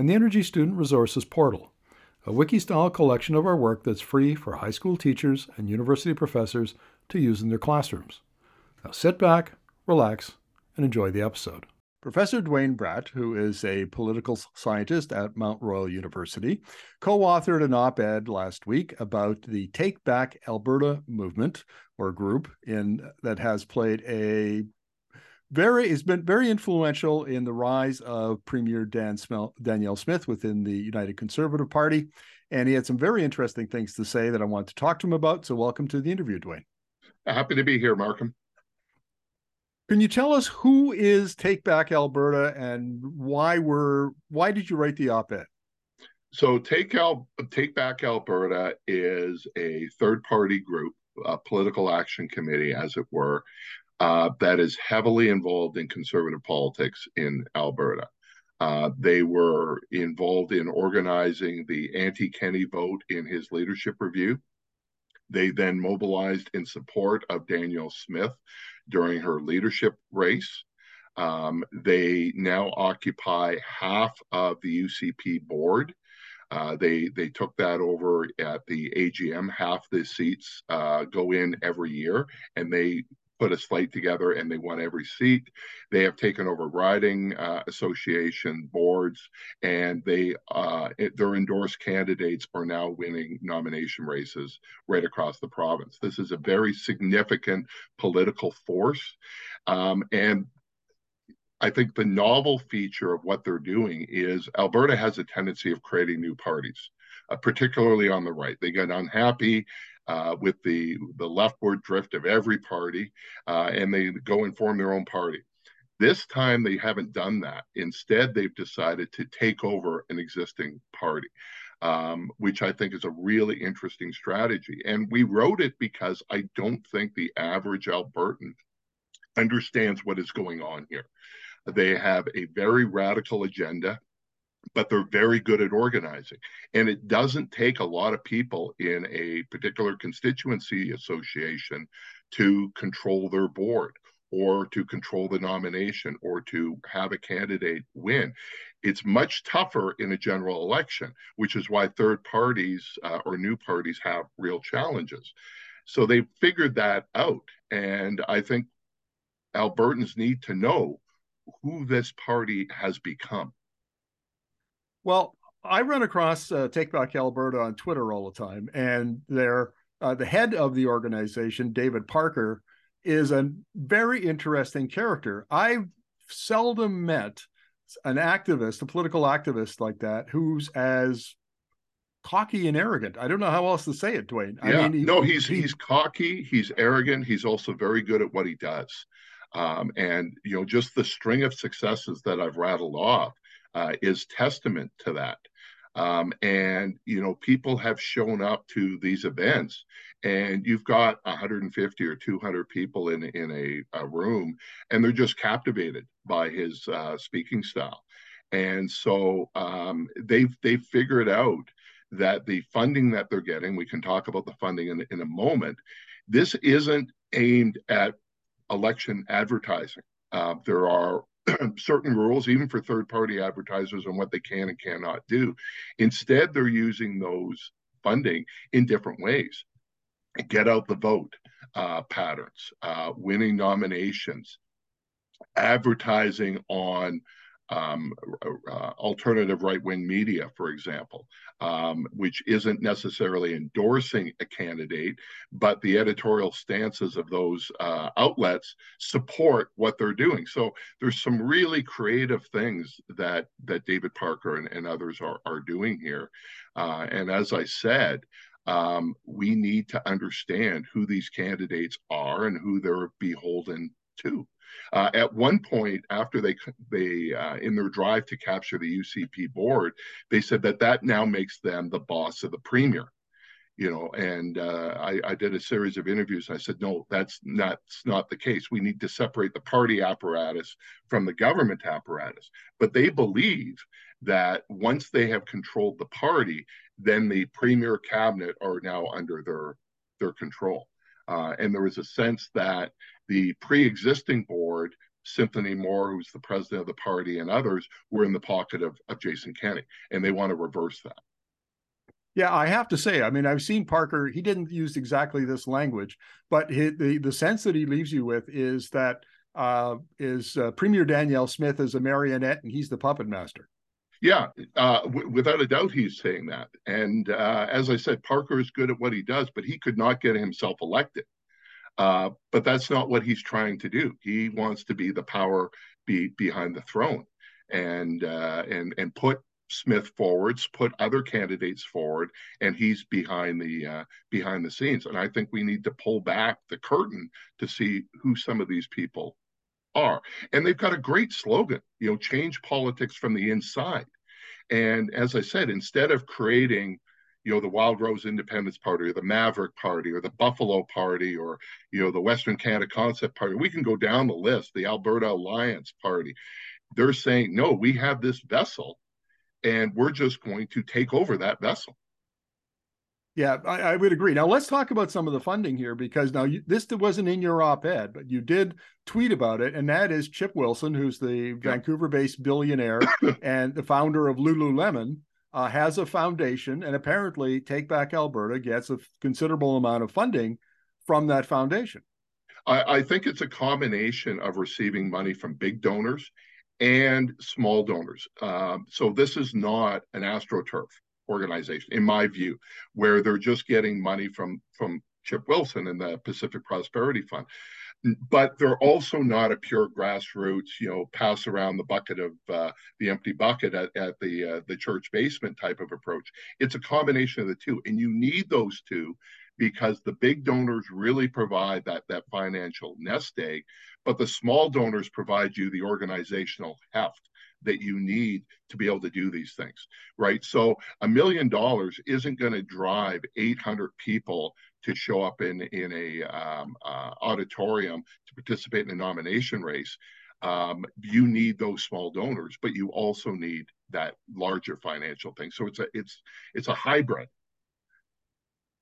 and the Energy Student Resources Portal, a wiki-style collection of our work that's free for high school teachers and university professors to use in their classrooms. Now sit back, relax, and enjoy the episode. Professor Duane Bratt, who is a political scientist at Mount Royal University, co authored an op ed last week about the Take Back Alberta movement or group in, that has played a very has been very influential in the rise of Premier Dan Smel- Danielle Smith within the United Conservative Party, and he had some very interesting things to say that I want to talk to him about. So, welcome to the interview, Duane. Happy to be here, Markham. Can you tell us who is Take Back Alberta and why were why did you write the op-ed? So, Take Al- Take Back Alberta is a third-party group, a political action committee, as it were, uh, that is heavily involved in conservative politics in Alberta. Uh, they were involved in organizing the anti Kenney vote in his leadership review. They then mobilized in support of Danielle Smith during her leadership race. Um, they now occupy half of the UCP board. Uh, they they took that over at the AGM. Half the seats uh, go in every year, and they put a slate together and they won every seat. They have taken over riding uh, association boards, and they uh, their endorsed candidates are now winning nomination races right across the province. This is a very significant political force, um, and I think the novel feature of what they're doing is Alberta has a tendency of creating new parties, uh, particularly on the right. They get unhappy uh, with the the leftward drift of every party, uh, and they go and form their own party. This time they haven't done that. Instead, they've decided to take over an existing party, um, which I think is a really interesting strategy. And we wrote it because I don't think the average Albertan understands what is going on here. They have a very radical agenda but they're very good at organizing. And it doesn't take a lot of people in a particular constituency association to control their board or to control the nomination or to have a candidate win. It's much tougher in a general election, which is why third parties uh, or new parties have real challenges. So they figured that out. And I think Albertans need to know who this party has become well, I run across uh, Take Back Alberta on Twitter all the time, and they're uh, the head of the organization, David Parker, is a very interesting character. I've seldom met an activist, a political activist like that, who's as cocky and arrogant. I don't know how else to say it, Duane. Yeah, I mean, he, no, he's he, he's cocky. He's arrogant. He's also very good at what he does. Um, and you know, just the string of successes that I've rattled off uh, is testament to that. Um, and you know, people have shown up to these events, and you've got 150 or 200 people in in a, a room, and they're just captivated by his uh, speaking style. And so um, they've they've figured out that the funding that they're getting, we can talk about the funding in, in a moment. This isn't aimed at election advertising. Uh, there are certain rules, even for third party advertisers, on what they can and cannot do. Instead, they're using those funding in different ways. Get out the vote uh, patterns, uh, winning nominations, advertising on um, uh, alternative right wing media, for example, um, which isn't necessarily endorsing a candidate, but the editorial stances of those uh, outlets support what they're doing. So there's some really creative things that that David Parker and, and others are, are doing here. Uh, and as I said, um, we need to understand who these candidates are and who they're beholden to. Uh, at one point, after they they uh, in their drive to capture the UCP board, they said that that now makes them the boss of the premier. You know, and uh, I, I, did a series of interviews. and I said, no, that's not, that's not the case. We need to separate the party apparatus from the government apparatus. But they believe that once they have controlled the party, then the premier cabinet are now under their their control. Uh, and there was a sense that the pre-existing board, Cynthia Moore, who's the president of the party, and others were in the pocket of, of Jason Kenney, and they want to reverse that. Yeah, I have to say, I mean, I've seen Parker. He didn't use exactly this language, but he, the the sense that he leaves you with is that uh, is uh, Premier Danielle Smith is a marionette and he's the puppet master. Yeah, uh, w- without a doubt, he's saying that. And uh, as I said, Parker is good at what he does, but he could not get himself elected. Uh, but that's not what he's trying to do. He wants to be the power be behind the throne, and uh, and and put Smith forwards, put other candidates forward, and he's behind the uh, behind the scenes. And I think we need to pull back the curtain to see who some of these people are. And they've got a great slogan, you know, change politics from the inside. And as I said, instead of creating, you know, the Wild Rose Independence Party or the Maverick Party or the Buffalo Party or, you know, the Western Canada Concept Party, we can go down the list, the Alberta Alliance Party. They're saying, no, we have this vessel and we're just going to take over that vessel. Yeah, I, I, would agree. Now let's talk about some of the funding here because now you, this wasn't in your op-ed, but you did tweet about it, and that is Chip Wilson, who's the Vancouver-based billionaire and the founder of Lululemon, uh, has a foundation, and apparently Take Back Alberta gets a considerable amount of funding from that foundation. I, I think it's a combination of receiving money from big donors and small donors. Um, so this is not an astroturf organization, in my view, where they're just getting money from from Chip Wilson and the Pacific Prosperity Fund. But they're also not a pure grassroots, you know, pass around the bucket of uh, the empty bucket at, at the uh, the church basement type of approach. It's a combination of the two, and you need those two because the big donors really provide that that financial nest egg, but the small donors provide you the organizational heft that you need to be able to do these things, right? So a million dollars isn't going to drive 800 people to show up in in a um, uh, auditorium to participate in a nomination race. Um, you need those small donors, but you also need that larger financial thing. So it's a it's it's a hybrid.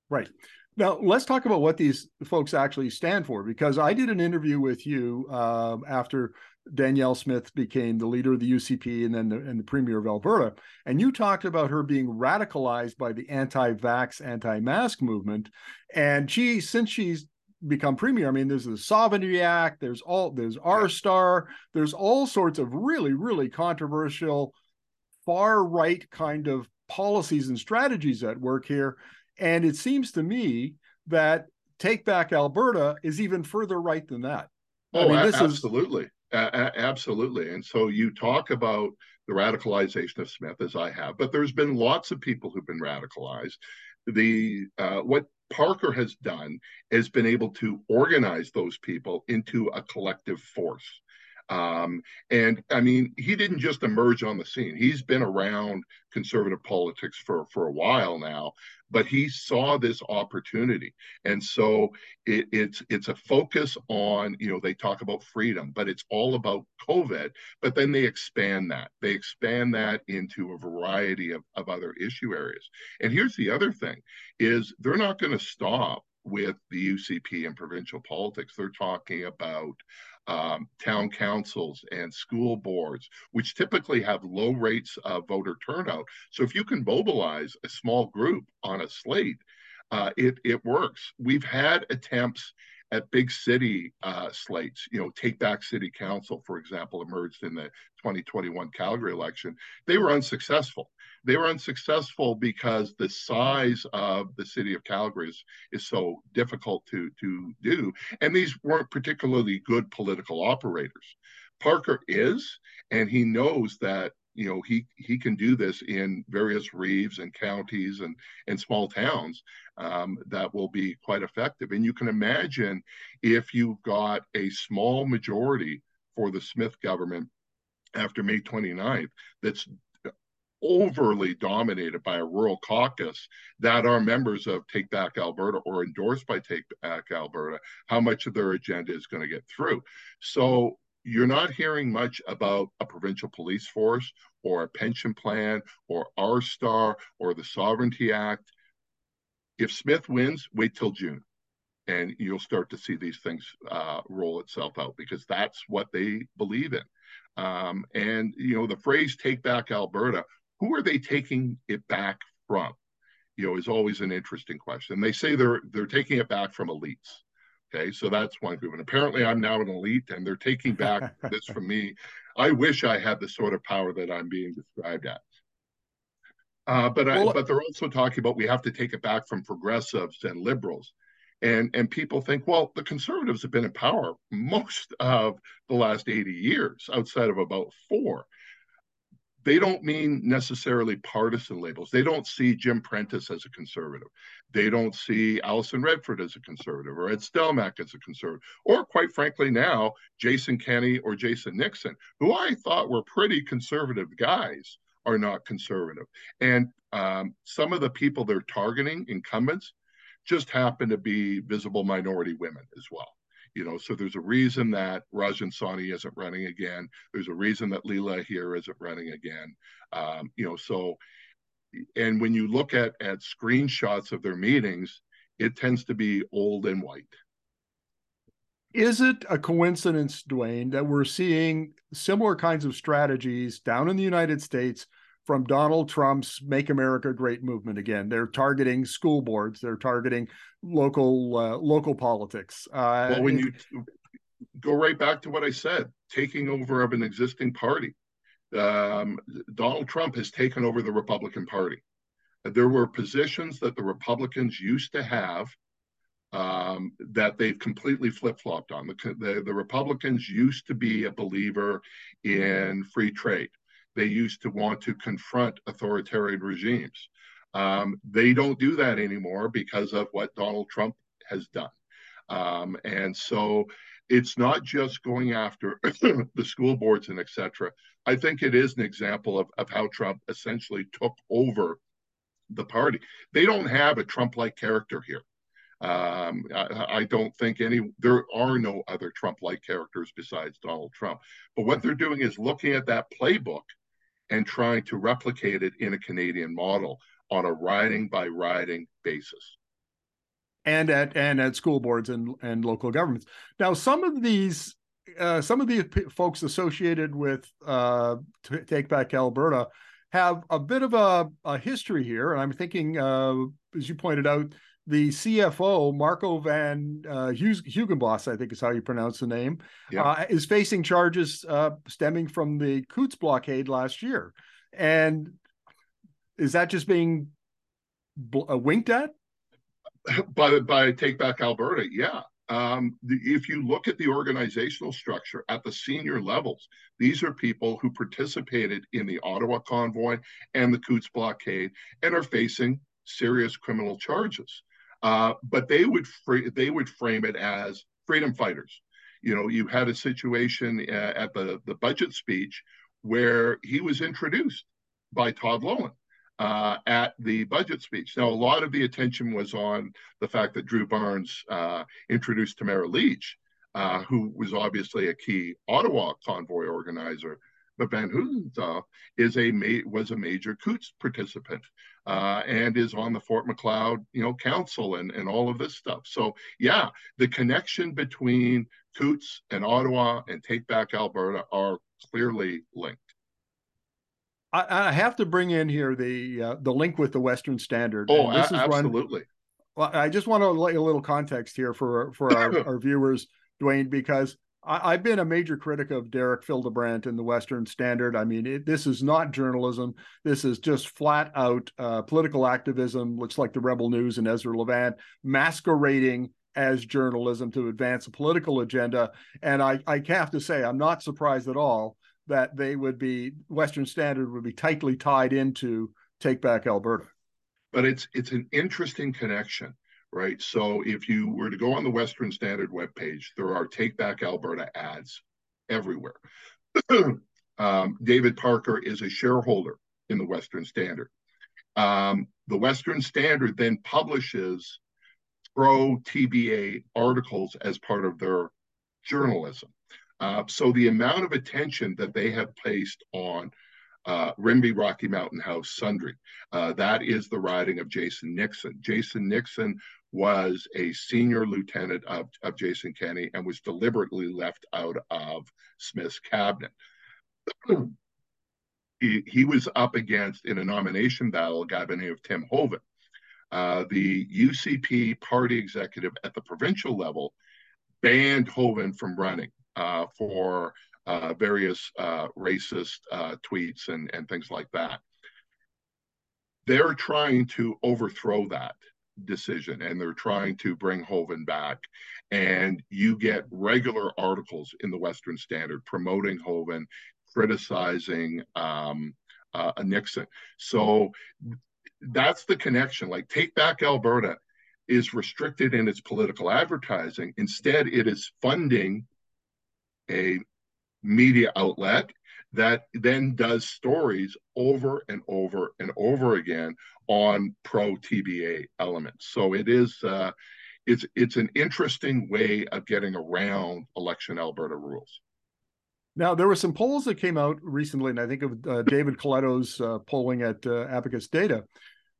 Right. Now, let's talk about what these folks actually stand for, because I did an interview with you uh, after Danielle Smith became the leader of the UCP and then the, and the premier of Alberta. And you talked about her being radicalized by the anti vax, anti mask movement. And she, since she's become premier, I mean, there's the Sovereignty Act, there's all, there's R Star, there's all sorts of really, really controversial, far right kind of policies and strategies at work here. And it seems to me that Take Back Alberta is even further right than that. Oh, I mean, this absolutely. Is... Absolutely. And so you talk about the radicalization of Smith, as I have, but there's been lots of people who've been radicalized. The uh, what Parker has done is been able to organize those people into a collective force. Um, and I mean, he didn't just emerge on the scene. He's been around conservative politics for, for a while now, but he saw this opportunity. And so it, it's it's a focus on, you know, they talk about freedom, but it's all about COVID. But then they expand that. They expand that into a variety of, of other issue areas. And here's the other thing is they're not going to stop with the UCP and provincial politics. They're talking about um, town councils and school boards, which typically have low rates of voter turnout. So if you can mobilize a small group on a slate, uh, it, it works. We've had attempts at big city uh, slates. You know, Take Back City Council, for example, emerged in the 2021 Calgary election. They were unsuccessful. They were unsuccessful because the size of the city of Calgary is, is so difficult to, to do. And these weren't particularly good political operators. Parker is, and he knows that you know he he can do this in various reeves and counties and and small towns um, that will be quite effective and you can imagine if you've got a small majority for the smith government after may 29th that's overly dominated by a rural caucus that are members of Take Back Alberta or endorsed by Take Back Alberta, how much of their agenda is going to get through. So you're not hearing much about a provincial police force or a pension plan or R Star or the Sovereignty Act. If Smith wins, wait till June and you'll start to see these things uh, roll itself out because that's what they believe in. Um, and you know the phrase "take back Alberta," who are they taking it back from? You know, is always an interesting question. They say they're they're taking it back from elites. Okay, so that's one group. And apparently I'm now an elite and they're taking back this from me. I wish I had the sort of power that I'm being described as. Uh, but well, I, but they're also talking about we have to take it back from progressives and liberals. And and people think, well, the conservatives have been in power most of the last 80 years, outside of about four they don't mean necessarily partisan labels. They don't see Jim Prentice as a conservative. They don't see Alison Redford as a conservative or Ed Stelmach as a conservative, or quite frankly, now Jason Kenney or Jason Nixon, who I thought were pretty conservative guys, are not conservative. And um, some of the people they're targeting, incumbents, just happen to be visible minority women as well. You know, so there's a reason that Rajan Sawhney isn't running again. There's a reason that Leela Aheer isn't running again. Um, you know, so and when you look at at screenshots of their meetings, it tends to be old and white. Is it a coincidence, Duane, that we're seeing similar kinds of strategies down in the United States from Donald Trump's Make America Great movement again. They're targeting school boards. They're targeting local uh, local politics. Uh, well, when you go right back to what I said, taking over of an existing party, um, Donald Trump has taken over the Republican Party. There were positions that the Republicans used to have um, that they've completely flip flopped on. The, the, the Republicans used to be a believer in free trade they used to want to confront authoritarian regimes. Um, they don't do that anymore because of what Donald Trump has done. Um, and so it's not just going after the school boards and et cetera. I think it is an example of, of how Trump essentially took over the party. They don't have a Trump like character here. Um, I, I, don't think any, there are no other Trump like characters besides Donald Trump. But what they're doing is looking at that playbook and trying to replicate it in a Canadian model on a riding by riding basis. And at and at school boards and, and local governments. Now, some of these uh, some of the folks associated with uh, Take Back Alberta have a bit of a, a history here, and I'm thinking, uh, as you pointed out, the CFO, Marco van uh, Huigenbos, I think is how you pronounce the name, yeah. uh, is facing charges uh, stemming from the Coots blockade last year. And is that just being bl- uh, winked at? By, by Take Back Alberta, yeah. Um, the, if you look at the organizational structure at the senior levels, these are people who participated in the Ottawa convoy and the Coots blockade and are facing serious criminal charges. Uh, but they would fr- they would frame it as freedom fighters. You know, you had a situation uh, at the the budget speech where he was introduced by Todd Loewen. uh, at the budget speech. Now, a lot of the attention was on the fact that Drew Barnes uh, introduced Tamara Lich, uh, who was obviously a key Ottawa convoy organizer. But Van Houtzenhoff is a was a major Coots participant uh, and is on the Fort Macleod, you know, council and, and all of this stuff. So yeah, the connection between Coots and Ottawa and Take Back Alberta are clearly linked. I, I have to bring in here the uh, the link with the Western Standard. Oh, this a- is absolutely. Run, well, I just want to lay a little context here for for our, our viewers, Duane, because I, have been a major critic of Derek Fildebrandt in the Western Standard. I mean, it, this is not journalism. This is just flat out uh, political activism. Looks like the Rebel News and Ezra Levant masquerading as journalism to advance a political agenda. And I, I have to say, I'm not surprised at all that they would be Western Standard would be tightly tied into Take Back Alberta. But it's it's an interesting connection, right? So if you were to go on the Western Standard webpage, there are Take Back Alberta ads everywhere. um, David Parker is a shareholder in the Western Standard. Um, the Western Standard then publishes pro TBA articles as part of their journalism. Uh, so the amount of attention that they have placed on uh, Rimbey Rocky Mountain House Sundre. Uh, that is the riding of Jason Nixon. Jason Nixon was a senior lieutenant of, of Jason Kenney and was deliberately left out of Smith's cabinet. he, he was up against in a nomination battle a guy by the name of Tim Hoven. Uh, the UCP party executive at the provincial level banned Hoven from running uh, for uh, various uh, racist uh, tweets and, and things like that. They're trying to overthrow that decision and they're trying to bring Hoven back. And you get regular articles in the Western Standard promoting Hoven, criticizing um, uh, Nixon. So that's the connection. Like, take back Alberta is restricted in its political advertising. Instead, it is funding a media outlet that then does stories over and over and over again on pro TBA elements. So it is uh, it's it's an interesting way of getting around election Alberta rules. Now there were some polls that came out recently, and I think of uh, David Coletto's uh, polling at uh, Abacus Data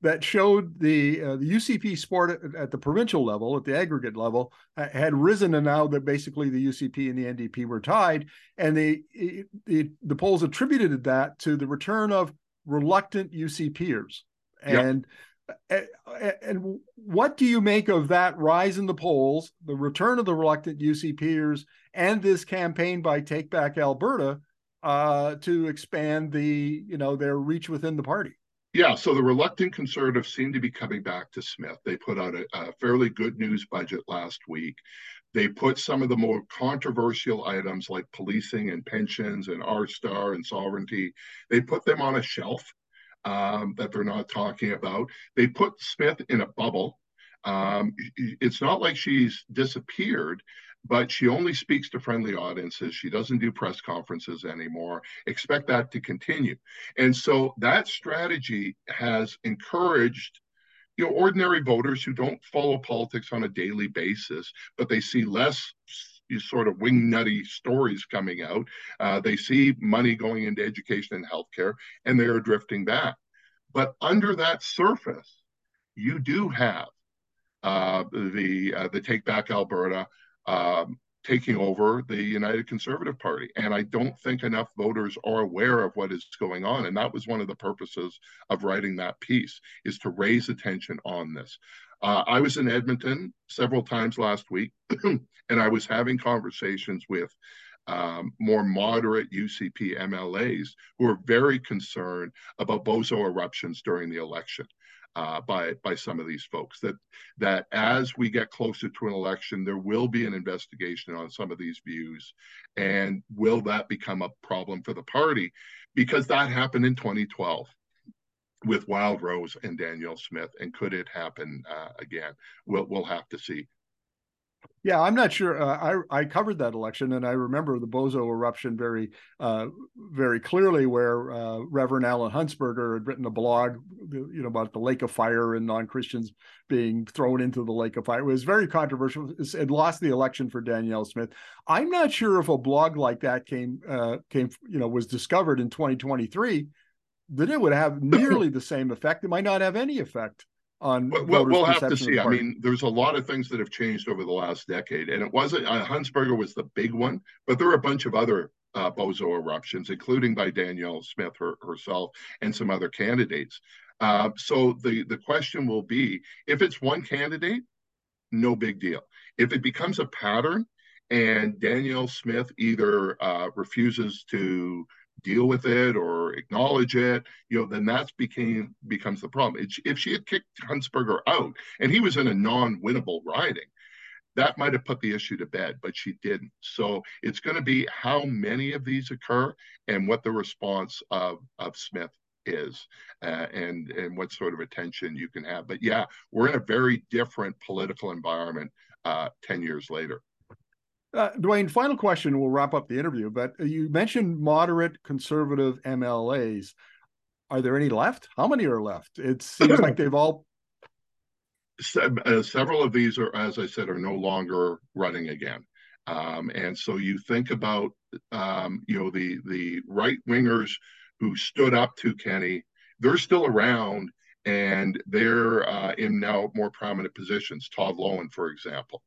that showed the uh, the UCP sport at, at, the provincial level, at the aggregate level, uh, had risen, and now that basically the UCP and the NDP were tied, and the the, the polls attributed that to the return of reluctant UCPers, and. Yep. And what do you make of that rise in the polls, the return of the reluctant UCPers, and this campaign by Take Back Alberta uh, to expand the, you know, their reach within the party? Yeah, so the reluctant conservatives seem to be coming back to Smith. They put out a, a, fairly good news budget last week. They put some of the more controversial items like policing and pensions and R Star and sovereignty, they put them on a shelf um, that they're not talking about. They put Smith in a bubble. Um, it's not like she's disappeared but she only speaks to friendly audiences. She doesn't do press conferences anymore. Expect that to continue. And so that strategy has encouraged you know ordinary voters who don't follow politics on a daily basis, but they see less sort of wing nutty stories coming out. Uh, they see money going into education and healthcare, and they are drifting back. But under that surface, you do have uh, the uh, the Take Back Alberta, um, taking over the United Conservative Party. And I don't think enough voters are aware of what is going on. And that was one of the purposes of writing that piece is to raise attention on this. Uh, I was in Edmonton several times last week, and I was having conversations with um, more moderate UCP MLAs who are very concerned about bozo eruptions during the election uh, by by some of these folks. That that as we get closer to an election, there will be an investigation on some of these views, and will that become a problem for the party? Because that happened in 2012 with Wild Rose and Danielle Smith, and could it happen uh, again? We'll we'll have to see. Yeah, I'm not sure. Uh, I I covered that election, and I remember the Bozo eruption very uh, very clearly, where uh, Reverend Alan Hunsperger had written a blog, you know, about the lake of fire and non Christians being thrown into the lake of fire. It was very controversial. It lost the election for Danielle Smith. I'm not sure if a blog like that came uh, came you know was discovered in 2023 that it would have nearly the same effect. It might not have any effect on well, we'll have to see. I mean, there's a lot of things that have changed over the last decade, and it wasn't uh, Hunsperger was the big one, but there are a bunch of other uh, bozo eruptions, including by Danielle Smith her, herself and some other candidates. Uh, so the the question will be, if it's one candidate, no big deal. If it becomes a pattern, and Danielle Smith either uh, refuses to deal with it or acknowledge it, you know, then that's became becomes the problem. If she had kicked Hunsperger out and he was in a non-winnable riding, that might have put the issue to bed, but she didn't. So it's going to be how many of these occur and what the response of, of Smith is uh, and and what sort of attention you can have. But yeah, we're in a very different political environment uh, 10 years later. Uh, Duane, final question. We'll wrap up the interview. But you mentioned moderate conservative MLAs. Are there any left? How many are left? It seems like they've all. Uh, several of these are, as I said, are no longer running again. Um, and so you think about, um, you know, the the right wingers who stood up to Kenney. They're still around, and they're uh, in now more prominent positions. Todd Loewen, for example.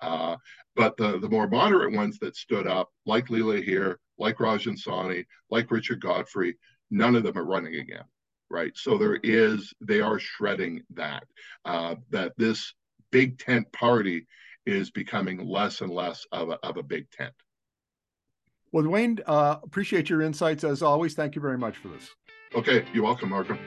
Uh, but the, the more moderate ones that stood up, like Leela Aheer, like Rajan Sawhney, like Richard Gotfried, none of them are running again, right? So there is, they are shredding that, uh, that this big tent party is becoming less and less of a, of a big tent. Well, Duane, uh, appreciate your insights as always. Thank you very much for this. Okay, you're welcome, Markham.